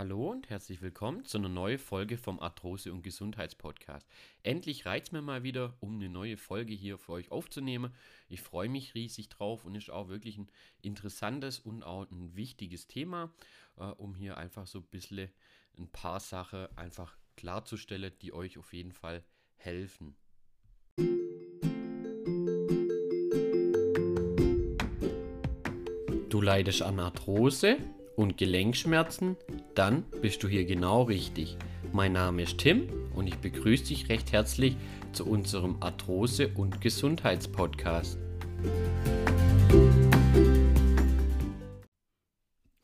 Hallo und herzlich willkommen zu einer neuen Folge vom Arthrose- und Gesundheitspodcast. Endlich reizt mir mal wieder, um eine neue Folge hier für euch aufzunehmen. Ich freue mich riesig drauf und ist auch wirklich ein interessantes und auch ein wichtiges Thema, äh, um hier einfach so ein bisschen ein paar Sachen einfach klarzustellen, die euch auf jeden Fall helfen. Du leidest an Arthrose und Gelenkschmerzen? Dann bist du hier genau richtig. Mein Name ist Tim und ich begrüße dich recht herzlich zu unserem Arthrose- und Gesundheitspodcast.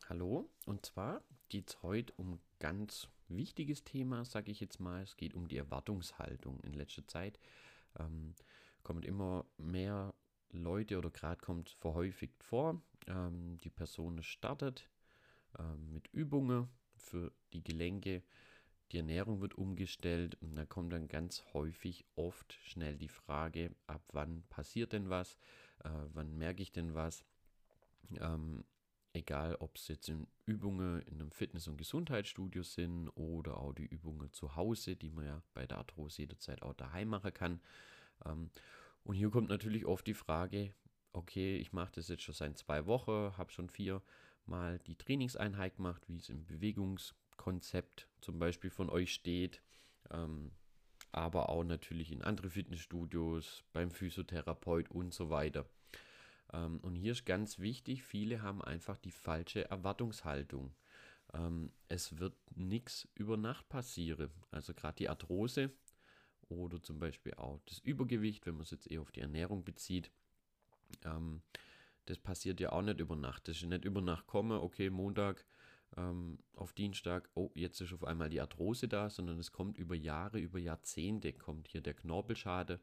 Hallo, und zwar geht es heute um ein ganz wichtiges Thema, sage ich jetzt mal. Es geht um die Erwartungshaltung. In letzter Zeit ähm, kommt immer mehr Leute oder gerade kommt verhäufigt vor, ähm, die Person startet ähm, mit Übungen für die Gelenke. Die Ernährung wird umgestellt und da kommt dann ganz häufig oft schnell die Frage, ab wann passiert denn was, äh, wann merke ich denn was. Ähm, egal ob es jetzt in Übungen in einem Fitness- und Gesundheitsstudio sind oder auch die Übungen zu Hause, die man ja bei der Arthrose jederzeit auch daheim machen kann. Ähm, und hier kommt natürlich oft die Frage, okay, ich mache das jetzt schon seit zwei Wochen, habe schon vier mal die Trainingseinheit gemacht, wie es im Bewegungskonzept zum Beispiel von euch steht, ähm, aber auch natürlich in andere Fitnessstudios, beim Physiotherapeut und so weiter. Ähm, und hier ist ganz wichtig, viele haben einfach die falsche Erwartungshaltung. Ähm, es wird nichts über Nacht passieren. Also gerade die Arthrose oder zum Beispiel auch das Übergewicht, wenn man es jetzt eher auf die Ernährung bezieht. Ähm, das passiert ja auch nicht über Nacht. Das ist nicht über Nacht komme, okay, Montag ähm, auf Dienstag, oh, jetzt ist auf einmal die Arthrose da, sondern es kommt über Jahre, über Jahrzehnte, kommt hier der Knorpelschade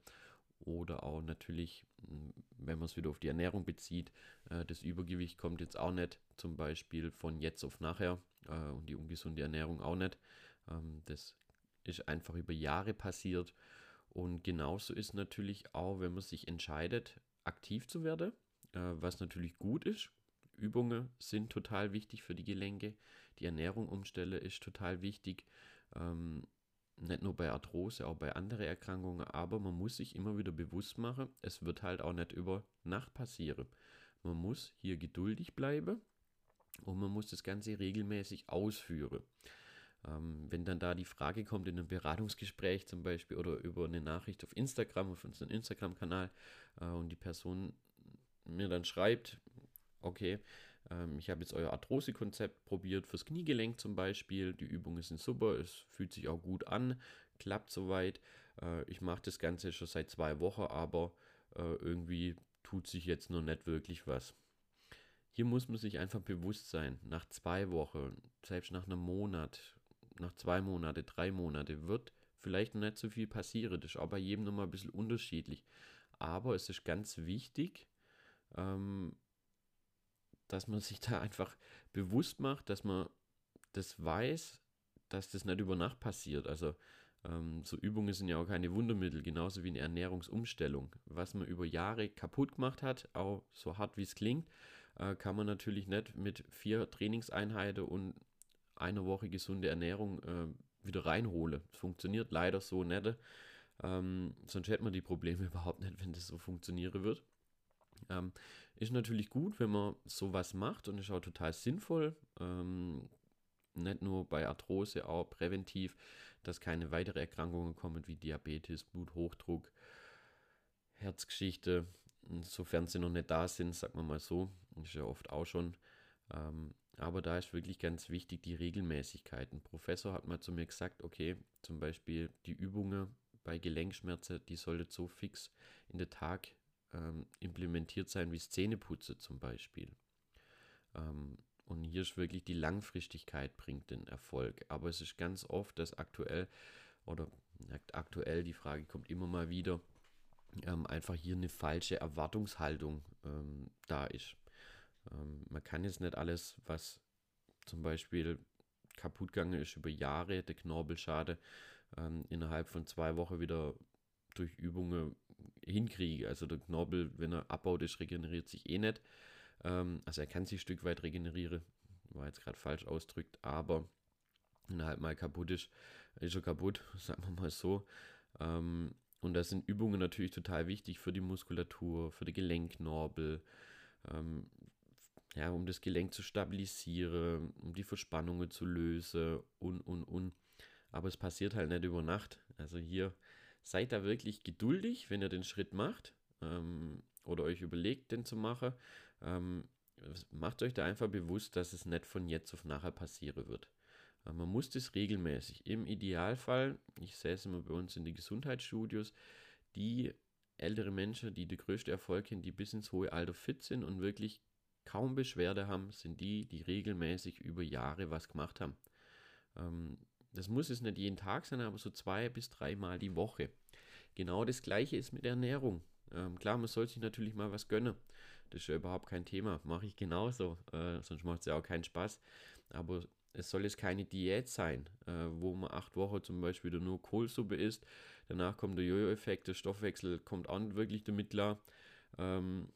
oder auch natürlich, hm, wenn man es wieder auf die Ernährung bezieht, äh, das Übergewicht kommt jetzt auch nicht zum Beispiel von jetzt auf nachher äh, und die ungesunde Ernährung auch nicht. Ähm, das ist einfach über Jahre passiert. Und genauso ist natürlich auch, wenn man sich entscheidet, aktiv zu werden, was natürlich gut ist. Übungen sind total wichtig für die Gelenke. Die Ernährung umstelle ist total wichtig. Ähm, nicht nur bei Arthrose, auch bei anderen Erkrankungen, aber man muss sich immer wieder bewusst machen, es wird halt auch nicht über Nacht passieren. Man muss hier geduldig bleiben und man muss das Ganze regelmäßig ausführen. Ähm, wenn dann da die Frage kommt in einem Beratungsgespräch zum Beispiel oder über eine Nachricht auf Instagram, auf unseren Instagram-Kanal äh, und die Person mir dann schreibt, okay, ähm, ich habe jetzt euer Arthrose-Konzept probiert fürs Kniegelenk zum Beispiel, die Übungen sind super, es fühlt sich auch gut an, klappt soweit. Äh, ich mache das Ganze schon seit zwei Wochen, aber äh, irgendwie tut sich jetzt noch nicht wirklich was. Hier muss man sich einfach bewusst sein, nach zwei Wochen, selbst nach einem Monat, nach zwei Monate, drei Monate wird vielleicht noch nicht so viel passieren. Das ist auch bei jedem nochmal ein bisschen unterschiedlich. Aber es ist ganz wichtig, ähm, dass man sich da einfach bewusst macht, dass man das weiß, dass das nicht über Nacht passiert. Also ähm, so Übungen sind ja auch keine Wundermittel, genauso wie eine Ernährungsumstellung. Was man über Jahre kaputt gemacht hat, auch so hart wie es klingt, äh, kann man natürlich nicht mit vier Trainingseinheiten und einer Woche gesunde Ernährung äh, wieder reinholen. Das funktioniert leider so nicht. Ähm, sonst hätte man die Probleme überhaupt nicht, wenn das so funktionieren wird. Ähm, ist natürlich gut, wenn man sowas macht und ist auch total sinnvoll. Ähm, nicht nur bei Arthrose, auch präventiv, dass keine weitere Erkrankungen kommen wie Diabetes, Bluthochdruck, Herzgeschichte, sofern sie noch nicht da sind, sagt man mal so. Ist ja oft auch schon. Ähm, aber da ist wirklich ganz wichtig die Regelmäßigkeit. Ein Professor hat mal zu mir gesagt, okay, zum Beispiel die Übungen bei Gelenkschmerzen, die sollte so fix in der Tag ähm, implementiert sein wie Zähneputze zum Beispiel. Ähm, und hier ist wirklich die Langfristigkeit bringt den Erfolg. Aber es ist ganz oft, dass aktuell, oder aktuell, die Frage kommt immer mal wieder, ähm, einfach hier eine falsche Erwartungshaltung ähm, da ist. Ähm, man kann jetzt nicht alles, was zum Beispiel kaputt gegangen ist über Jahre, der Knorpelschade, ähm, innerhalb von zwei Wochen wieder durch Übungen hinkriege. Also der Knorpel, wenn er abbaut ist, regeneriert sich eh nicht. Ähm, also er kann sich ein Stück weit regenerieren, war jetzt gerade falsch ausdrückt, aber und halt mal kaputt ist, ist er kaputt, sagen wir mal so. Ähm, und da sind Übungen natürlich total wichtig für die Muskulatur, für die Gelenknorbel, ähm, ja, um das Gelenk zu stabilisieren, um die Verspannungen zu lösen und, und, und. Aber es passiert halt nicht über Nacht. Also hier seid da wirklich geduldig, wenn ihr den Schritt macht ähm, oder euch überlegt, den zu machen. Ähm, macht euch da einfach bewusst, dass es nicht von jetzt auf nachher passieren wird. Äh, man muss das regelmäßig. Im Idealfall, ich sehe es immer bei uns in den Gesundheitsstudios, die ältere Menschen, die den größten Erfolg haben, die bis ins hohe Alter fit sind und wirklich kaum Beschwerde haben, sind die, die regelmäßig über Jahre was gemacht haben. Ähm, das muss es nicht jeden Tag sein, aber so zwei bis dreimal die Woche. Genau das gleiche ist mit Ernährung. Ähm, klar, man soll sich natürlich mal was gönnen. Das ist ja überhaupt kein Thema. Mache ich genauso. Äh, sonst macht es ja auch keinen Spaß. Aber es soll jetzt keine Diät sein, äh, wo man acht Wochen zum Beispiel nur Kohlsuppe isst. Danach kommt der Jojo-Effekt, der Stoffwechsel kommt auch nicht wirklich damit klar. Ähm,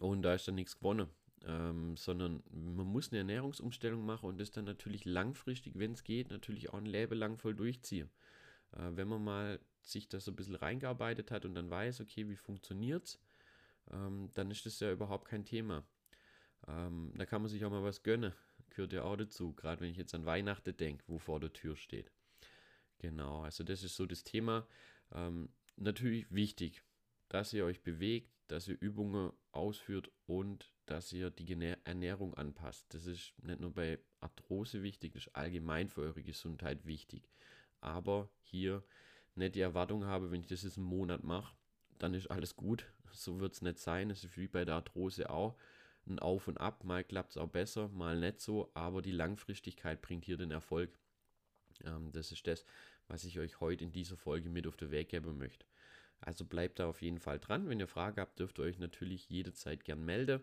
und da ist dann nichts gewonnen. Ähm, sondern man muss eine Ernährungsumstellung machen und das dann natürlich langfristig, wenn es geht, natürlich auch ein Leben lang voll durchziehen. Äh, wenn man mal sich das so ein bisschen reingearbeitet hat und dann weiß, okay, wie funktioniert es, ähm, dann ist das ja überhaupt kein Thema. Ähm, da kann man sich auch mal was gönnen, gehört ja auch dazu, gerade wenn ich jetzt an Weihnachten denke, wo vor der Tür steht. Genau, also das ist so das Thema. Ähm, natürlich wichtig, dass ihr euch bewegt, dass ihr Übungen ausführt und dass ihr die Ernährung anpasst. Das ist nicht nur bei Arthrose wichtig, das ist allgemein für eure Gesundheit wichtig. Aber hier nicht die Erwartung habe, wenn ich das jetzt einen Monat mache, dann ist alles gut. So wird es nicht sein. Es ist wie bei der Arthrose auch ein Auf und Ab. Mal klappt es auch besser, mal nicht so. Aber die Langfristigkeit bringt hier den Erfolg. Ähm, das ist das, was ich euch heute in dieser Folge mit auf den Weg geben möchte. Also bleibt da auf jeden Fall dran. Wenn ihr Fragen habt, dürft ihr euch natürlich jederzeit gern melden.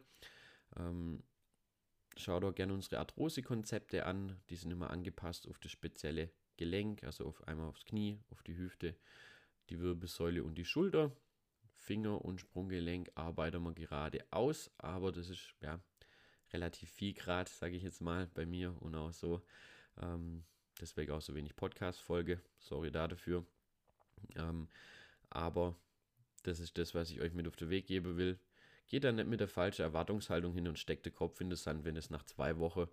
Ähm, schaut auch gerne unsere Arthrose-Konzepte an. Die sind immer angepasst auf das spezielle Gelenk, also auf einmal aufs Knie, auf die Hüfte, die Wirbelsäule und die Schulter. Finger- und Sprunggelenk arbeiten wir gerade aus, aber das ist ja relativ viel Grad, sage ich jetzt mal, bei mir und auch so. Ähm, deswegen auch so wenig Podcast-Folge. Sorry dafür. Ähm, aber das ist das, was ich euch mit auf den Weg geben will. Geht da nicht mit der falschen Erwartungshaltung hin und steckt den Kopf in den Sand, wenn es nach zwei Wochen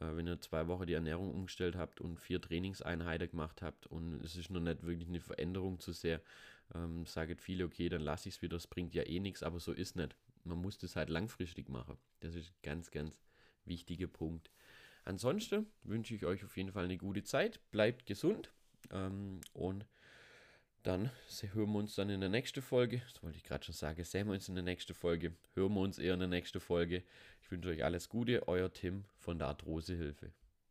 äh, wenn ihr zwei Wochen die Ernährung umgestellt habt und vier Trainingseinheiten gemacht habt und es ist noch nicht wirklich eine Veränderung zu sehr, ähm, sagt viele, okay, dann lasse ich es wieder, es bringt ja eh nichts, aber so ist nicht. Man muss das halt langfristig machen. Das ist ein ganz, ganz wichtiger Punkt. Ansonsten wünsche ich euch auf jeden Fall eine gute Zeit, bleibt gesund ähm, und dann hören wir uns dann in der nächsten Folge. Das wollte ich gerade schon sagen. Sehen wir uns in der nächsten Folge. Hören wir uns eher in der nächsten Folge. Ich wünsche euch alles Gute. Euer Tim von der Arthrosehilfe.